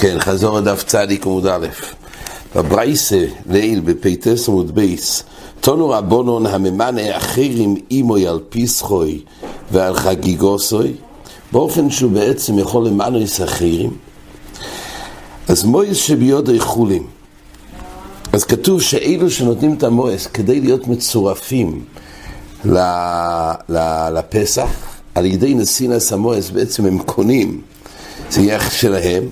כן, חזור הדף צדיק עמוד א', בברייסה ליל בפייטס עמוד בייס, תונו רבונון הממנה אחרים אימוי על פיסחוי ועל חגיגוסוי, באופן שהוא בעצם יכול למנויס אחרים. אז מויס שביודו חולים. אז כתוב שאלו שנותנים את המויס כדי להיות מצורפים לפסח, על ידי נסינס המויס בעצם הם קונים, זה יהיה שלהם,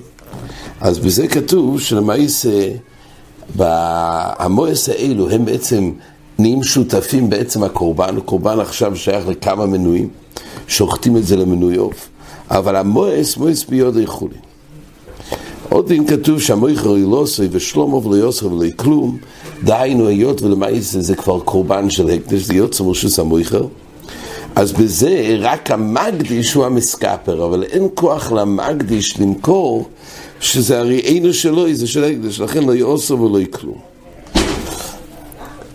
אז בזה כתוב שלמעשה, המועס האלו הם בעצם נהיים שותפים בעצם הקורבן, הקורבן עכשיו שייך לכמה מנויים, שוחטים את זה למנוי עוף, אבל המועס, מועס ביוד איכולי. עוד דין כתוב שהמויכר ולא יוסר ולא כלום, דהיינו היות ולמעשה זה כבר קורבן של הקדש, זה יוצא מרשוס המויכר. אז בזה רק המקדיש הוא המסקפר, אבל אין כוח למקדיש למכור שזה הרי אינו שלו, זה של ההקדש, לכן לא יעושו ולא יקלו.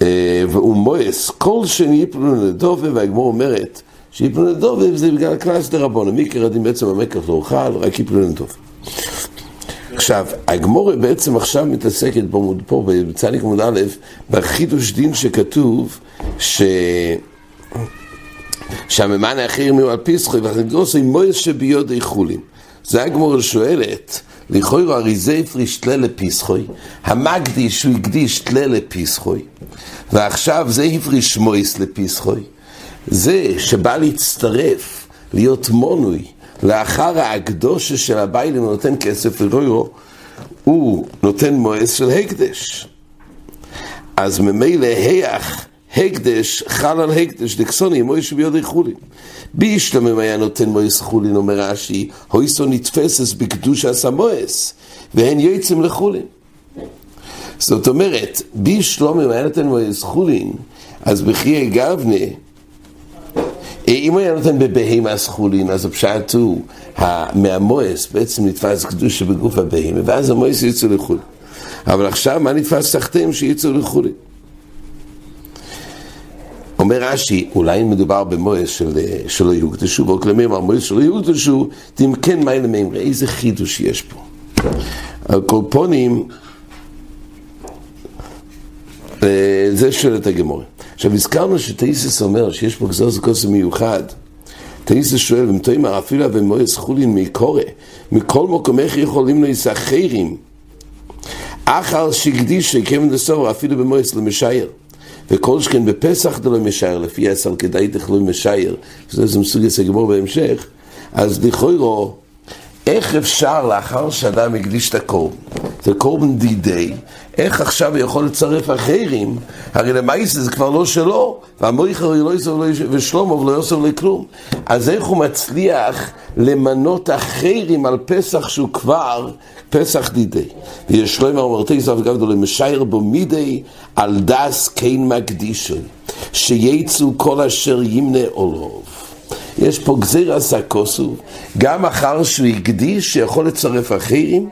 אה, והוא מועס, כל שני יפלו לדובה, והגמור אומרת שיפלו לדובה זה בגלל קלאס דרבונה, מי כרדים בעצם המקח לא אוכל, רק יפלו לדובה. עכשיו, הגמור בעצם עכשיו מתעסקת פה, פה בצדיק עמוד א', בחידוש דין שכתוב ש... שהממן האחר מיהו על פיסחוי והחגרוסוי מויס שביודי חולים. זה הגמור שואלת, לכאורה הרי זה הפריש תלה לפיסחוי, המקדיש שהוא הקדיש תלה לפיסחוי, ועכשיו זה הפריש מויס לפיסחוי. זה שבא להצטרף, להיות מונוי, לאחר הקדושה של הביילים ונותן כסף לרוירו, הוא נותן מועס של הקדש. אז ממילא היח הקדש חל על הקדש, דקסוני מויש ביודי חולין. בישלמם היה נותן מויס חולין, אומר רש"י, הויסו נתפסס בקדוש עשה מויס, והן יועצים לחולין. זאת אומרת, בישלומם היה נותן מויס חולין, אז בחיי גבנה, אם הוא היה נותן בבהמה סחולין, אז הפשט הוא, מהמועס בעצם נתפס קדושה בגוף הבהמה, ואז המועס יצאו לחולין. אבל עכשיו מה נתפס תחתיהם שיצאו לחולין? אומר רש"י, אולי מדובר במועס של, שלא יוקדשו, ועוד כלומר אמר מועס שלא יוקדשו, תמכן מיילה מימרי, איזה חידוש יש פה. על קורפונים, זה שואלת הגמורה. עכשיו הזכרנו שטייסס אומר שיש פה גזר זכוסם מיוחד. טייסס שואל, אם תאמר אפילו במועס חולין מקורא, מכל מקום איך יכולים להיסחרים? אחר שקדיש כיוון דסור אפילו במועס למשייר. וכל שכן בפסח דלא משייר, לפי עשר כדאי תכלו משייר, שזה מסוג יסע גמור בהמשך, אז לכוירו, איך אפשר לאחר שאדם הקדיש את הקורבן, זה קורבן דידי, איך עכשיו הוא יכול לצרף אחרים, הרי למעשה זה כבר לא שלו, והמויכר לא יוסף ושלמה ולא יוסף לכלום. אז איך הוא מצליח למנות אחרים על פסח שהוא כבר פסח דידי. ויש שלמה אמרתי זו אגב דו למשייר בו מידי על דס קיין מקדישו, שיצאו כל אשר ימנה עולוב. יש פה גזיר עשה כוסו, גם אחר שהוא הקדיש שיכול לצרף אחרים,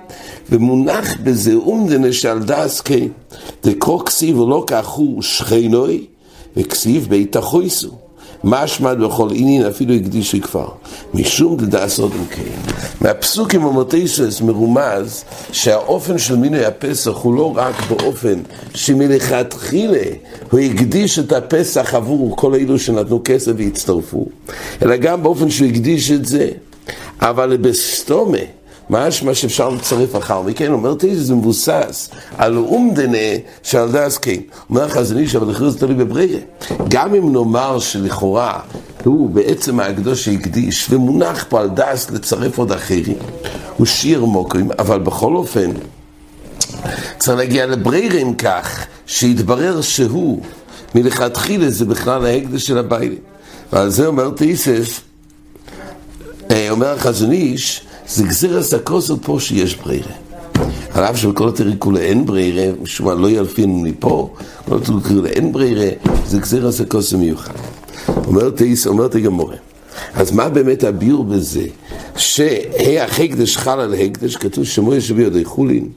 ומונח בזה אומדנה שעל דס קיין. דקרו כסיב ולא הוא שכנוי, וכסיב בית החויסו. משמע בכל עניין אפילו הקדישו כבר, משום דדעשות אם כן. מהפסוק עם המוטייסס מרומז שהאופן של מינוי הפסח הוא לא רק באופן שמלכתחילה הוא הקדיש את הפסח עבור כל אלו שנתנו כסף והצטרפו, אלא גם באופן שהוא הקדיש את זה, אבל בסתומה משמע שאפשר לצרף אחר מכן, אומר תיזה זה מבוסס על אומדנה שעל דס כן. אומר החזון איש, אבל לכן זה תלוי בברירה. גם אם נאמר שלכאורה הוא בעצם הקדוש שהקדיש ומונח פה על דס לצרף עוד אחרים, הוא שיר מוקרים, אבל בכל אופן צריך להגיע לברירה אם כך, שיתברר שהוא מלכתחילה זה בכלל ההקדש של הבית. ועל זה אומר תיסס, אה, אומר החזון איש, זה גזירס הכוסות פה שיש ברירה. על אף שבכל התריקולה אין ברירה, משום מה לא ילפינו מפה, כל התריקולה אין ברירה, זה גזירס הכוסות מיוחד. אומרת תייס, אומרת הגמורה. אז מה באמת הביור בזה? שהח הקדש חל על הקדש, כתוב שמוי שבי ידי חולין.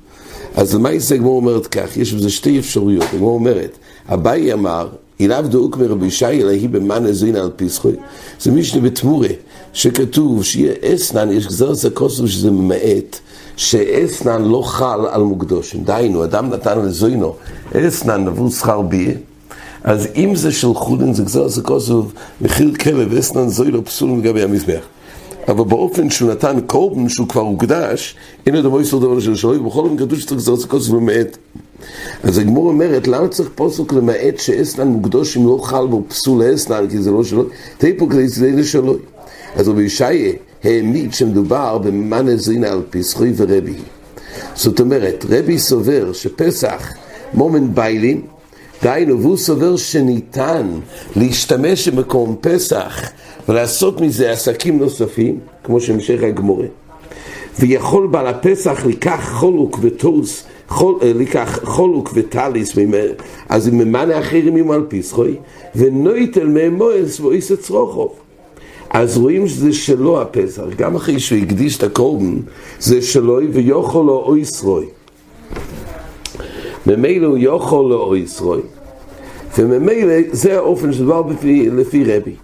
אז למה יצא הגמור אומרת כך? יש בזה שתי אפשרויות. הגמור אומרת, אביי אמר, אילאו דאוק מרבי ישי אלא היא במאן הזין על פיסחוי. זה משנה בתמורה, שכתוב שיהיה אסנן, יש גזר סקוסו שזה ממעט, שאסנן לא חל על מוקדושים. דהיינו, אדם נתן לזוינו אסנן נבוא שכר ביה, אז אם זה של חולין זה גזר זה כוסוב מחיר כלב אסנן זוינו פסול לגבי המזבח. אבל באופן שהוא נתן קורבן שהוא כבר הוקדש, אין עוד המויסר דבר של שלוי, ובכל מקרה כתוב שצריך גזר זה כוסוב למעט. אז הגמור אומרת, למה צריך פוסק למעט שאסנן מוקדושים לא חל בו פסול לאסנן, כי זה לא שלו, תהי כדי זה לשלוי. אז רבי ישעיה העמיד שמדובר במאנה זינה על פסחוי ורבי. זאת אומרת, רבי סובר שפסח מומן ביילין, דהיינו, והוא סובר שניתן להשתמש במקום פסח ולעשות מזה עסקים נוספים, כמו שהמשך הגמורה. ויכול בעל הפסח לקח חולוק וטוס, חול, אה, לקח חולוק וטליס, אז אם ממנה אחרים עם על פסחוי, ונויטל מהמועס ואיסא צרוכוב. אז רואים שזה שלו הפסח, גם אחרי שהוא הקדיש את הקורבן, זה שלו ויוכל לו אויסרוי. ממילא הוא יוכל לו אויסרוי, וממילא זה האופן שדבר לפי, לפי רבי.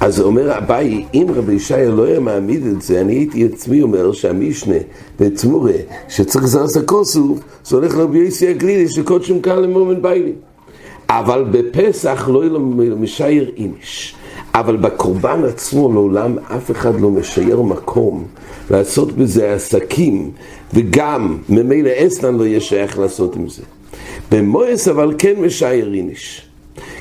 אז אומר אביי, אם רבי ישעיה לא היה מעמיד את זה, אני הייתי עצמי אומר שהמישנה ותמורה, שצריך זרס הכוסוף, זה הולך לרבי יוסי הגלילי שקודשם כאן למומן ביילי. אבל בפסח לא יהיה לו משייר איניש. אבל בקורבן עצמו לעולם אף אחד לא משייר מקום לעשות בזה עסקים, וגם ממילא אסנן לא יהיה שייך לעשות עם זה. במואס אבל כן משייר איניש.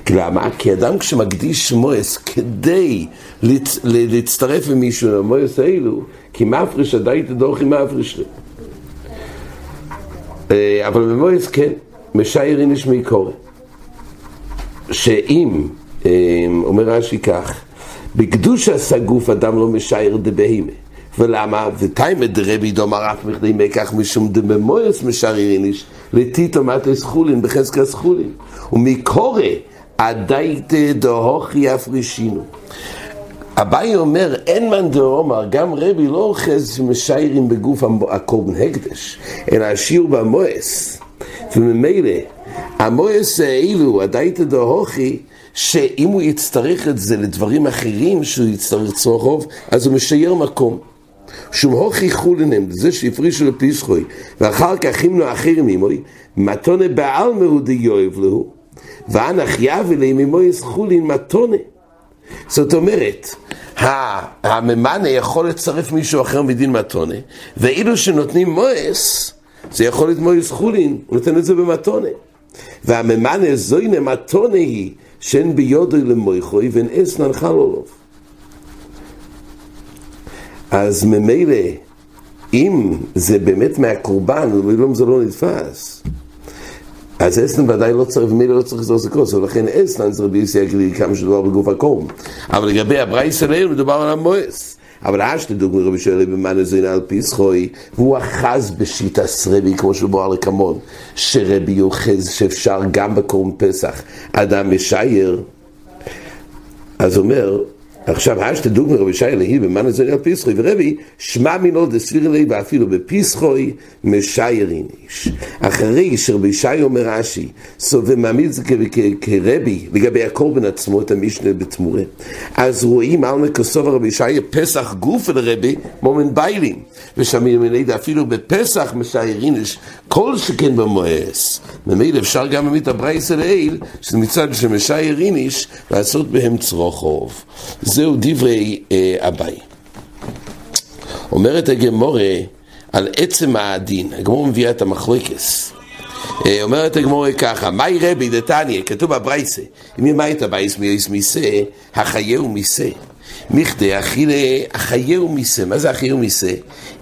למה? כי אדם כשמקדיש מואס כדי להצ... להצטרף עם מישהו למואס האלו, כי מפריש עדיין תדורכי מפריש לי. אה, אבל במואס כן, משייר איניש מקורא. שאם אמ, אומר רש"י כך, בקדוש הסגוף אדם לא משייר דבהימה. ולמה? ותיימא דרבי דומר אף מכדי מקח משום דממויס משרייניש לטיטו מטס חולין בחזקס חולין ומקורא הדייתא דהוכי הפרישינו אביי אומר, אין מאן דאומר, גם רבי לא אוחז שמשיירים בגוף הקורבן הקדש, אלא השיעור במועס. וממילא, המועס האלו, הדייתא דהוכי, שאם הוא יצטרך את זה לדברים אחרים שהוא יצטרך צרוכוב, אז הוא משייר מקום. שום הוכי חולינם, זה שהפרישו לפיסחוי, ואחר כך הימנו אחרים ממוי, מתונה בעל מהודי יואב לו, ואנח יביא לי ממויס חולין מתונה. זאת אומרת, הממנה יכול לצרף מישהו אחר מדין מתונה, ואילו שנותנים מויס, זה יכול להיות מויס חולין, הוא נותן את זה במתונה. והממנה זוינה מתונה היא שאין ביודוי למויכוי ואין אסנן חלולוב. אז ממילא, אם זה באמת מהקורבן, ואילו זה לא נתפס, אז אסנן ודאי לא צריך, ומילא לא צריך לזרוק כוס, ולכן אסנן זה רבי יוסי הגליל כמה שדובר בגוף הקורם. אבל לגבי הברייס עליהם מדובר על המועס. אבל אשת דוגמא רבי שואלי במאנה זינה על פיסחוי, והוא אחז בשיטס רבי, כמו שבואר לקמון, שרבי יוחז שאפשר גם בקורם פסח, אדם משייר, אז אומר, עכשיו, אשת דוגמא רבי שי אלהי במאנה זינה על פיסחוי, ורבי, שמע מינו דסביר לי, ואפילו בפיסחוי משייר איניש. אחרי שרבי שי אומר רש"י, ומעמיד זה כרבי לגבי הקורבן עצמו, את המשנה בתמורה. אז רואים על מקוסוב הרבי ישעיה פסח גוף לרבי מומן ביילים. ושמיר מלידה אפילו בפסח משייריניש כל שכן במואס. ממילא אפשר גם במית הברייס אל שזה מצד שמשייריניש לעשות בהם צרוכוב. זהו דברי אה, אביי. אומרת הגמורה על עצם הדין, הגמור מביאה את המחלוקס. אה, אומרת הגמורה ככה, מהי רבי דתניא, כתוב בברייסה, אם ימה את הבייס מייס מיסה, החייהו מיסה. מכדי אכילה החייהו מיסה, מה זה החייהו מיסה?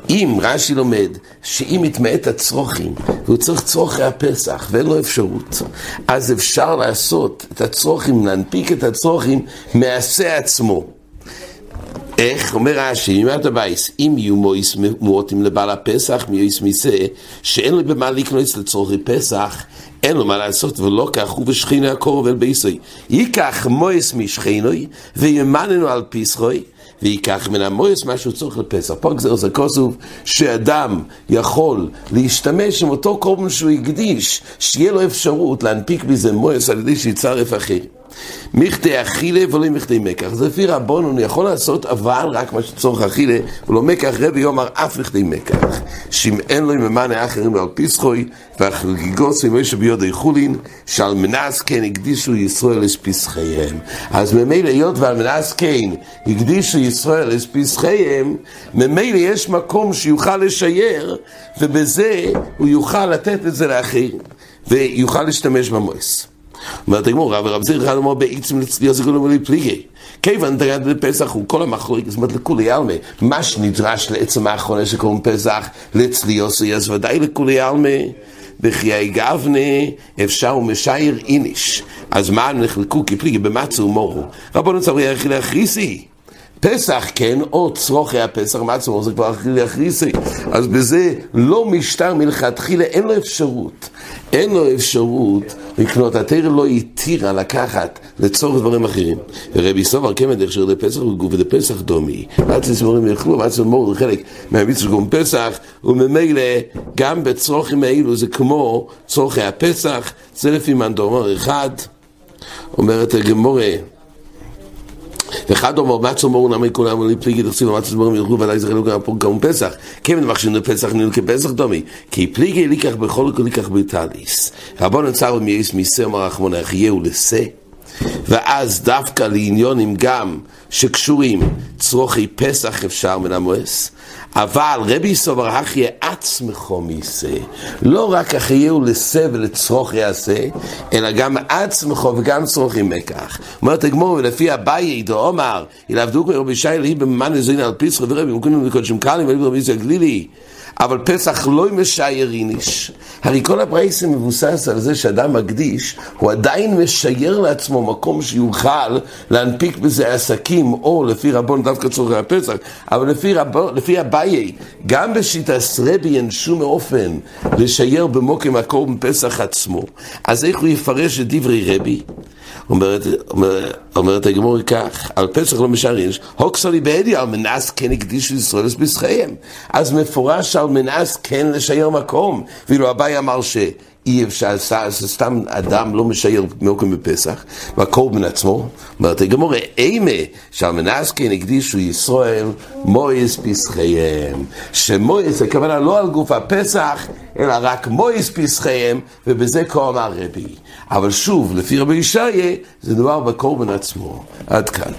אם רש"י לומד שאם יתמעט הצרוכים והוא צריך צרוכי הפסח ואין לו אפשרות, אז אפשר לעשות את הצרוכים, להנפיק את הצרוכים מעשה עצמו. איך? אומר רש"י, אמרת בייס, אם יהיו מויס מועטים לבעל הפסח, מיועס מיסה, שאין לו במה לקנוס לצורכי פסח, אין לו מה לעשות, ולא כך הוא בשכינה הקורב אל. ייקח מויס משכינוי, וימננו על פסחוי, ויקח מן המויס מה שהוא צורך לפסח. פה גזר זה כוסוב שאדם יכול להשתמש עם אותו קורבן שהוא הקדיש, שיהיה לו אפשרות להנפיק בזה מויס על ידי שיצרף אחר. מכדי אכילה ולא מכדי מקח. זה לפי רבונו, אני יכול לעשות אבל רק מה שצורך אכילה, ולא מקח רבי יאמר אף מכדי מקח. שאם אין לו ממאנה אחרים על פסחוי, והחגיגוסי מוישה ביודי חולין, שעל מנס כן הקדישו ישראל את פסחיהם. אז ממילא היות ועל מנס כן הקדישו ישראל את פסחיהם, ממילא יש מקום שיוכל לשייר, ובזה הוא יוכל לתת את זה לאחרים, ויוכל להשתמש במויס. אומרת רב רב זיר אחד אומר בעצם לצליח זה בלי פליגי. כיוון דגד בפסח הוא כל המחלוק, זאת אומרת לכולי עלמא, מה שנדרש לעצם האחרונה שקוראים פסח, לצליוס אז ודאי לכולי עלמא. בחיי גבנה אפשר ומשייר איניש. אז מה נחלקו כפליגי במצו ומורו? רבונו צריך להכריסי. פסח כן, או צרוכי הפסח, מה צרוך זה כבר להכריסי. אז בזה לא משטר מלכתחילה, אין לו אפשרות. אין לו אפשרות לקנות, התרא לא התירה לקחת לצורך דברים אחרים. ורבי סובר כמד הכשר לפסח וגוף לפסח דומי. עד שסמורים יאכלו, עד שסמור זה חלק מהמצווה גום פסח, וממילא גם בצרוכים האלו זה כמו צורכי הפסח, זה לפי מנדומר אחד. אומרת הגמורה ואחד אומר, מצו מורו נמי כולם ולי פליגי תחסינו, מצו מורו ילכו ודאי זכרנו גם פה גם פסח. כיוון מחשינו פסח נינו כפסח דומי. כי פליגי ליקח בכל כל ליקח בטליס. רבון נצר מייס מיסר מרחמון יחייהו לשה. ואז דווקא לעניונים גם שקשורים צרוכי פסח אפשר מן המואס. אבל רבי סובר הכי עצמך מיסה, לא רק אחייהו לשה ולצרוך יעשה, אלא גם עצמך וגם צרוכי מקח. אומרת הגמור, ולפי אביי דו אומר, ילעבדו כמו רבי שי אלוהי בממן לזוין על פיסחו ורבי, ומכונים לקודשים קלים, ולבי רבי ישראל גלילי. אבל פסח לא משייר איניש. הרי כל הפרייסים מבוסס על זה שאדם מקדיש, הוא עדיין משייר לעצמו מקום שיוכל להנפיק בזה עסקים, או לפי רבון דווקא צורכי הפסח, אבל לפי, רבון, לפי אביי, גם בשיטה סרבי אין שום אופן לשייר במוקם מקום פסח עצמו. אז איך הוא יפרש את דברי רבי? אומרת, אומרת, אומרת הגמור כך, על פסח לא משערים, הוקסלי בעדי על מנס כן הקדישו ישראל לספסחיהם. אז מפורש על מנס כן לשייר מקום. ואילו אביי אמר ש... אי אפשר, סתם אדם לא משייר מוקם בפסח, והקורבן עצמו, אומרת הגמור, אימה מנס כן הקדישו ישראל מויס פסחיהם. שמויס, הכוונה לא על גוף הפסח, אלא רק מויס פסחיהם, ובזה כה אמר רבי. אבל שוב, לפי רבי ישעיה, זה דבר בקורבן עצמו. עד כאן.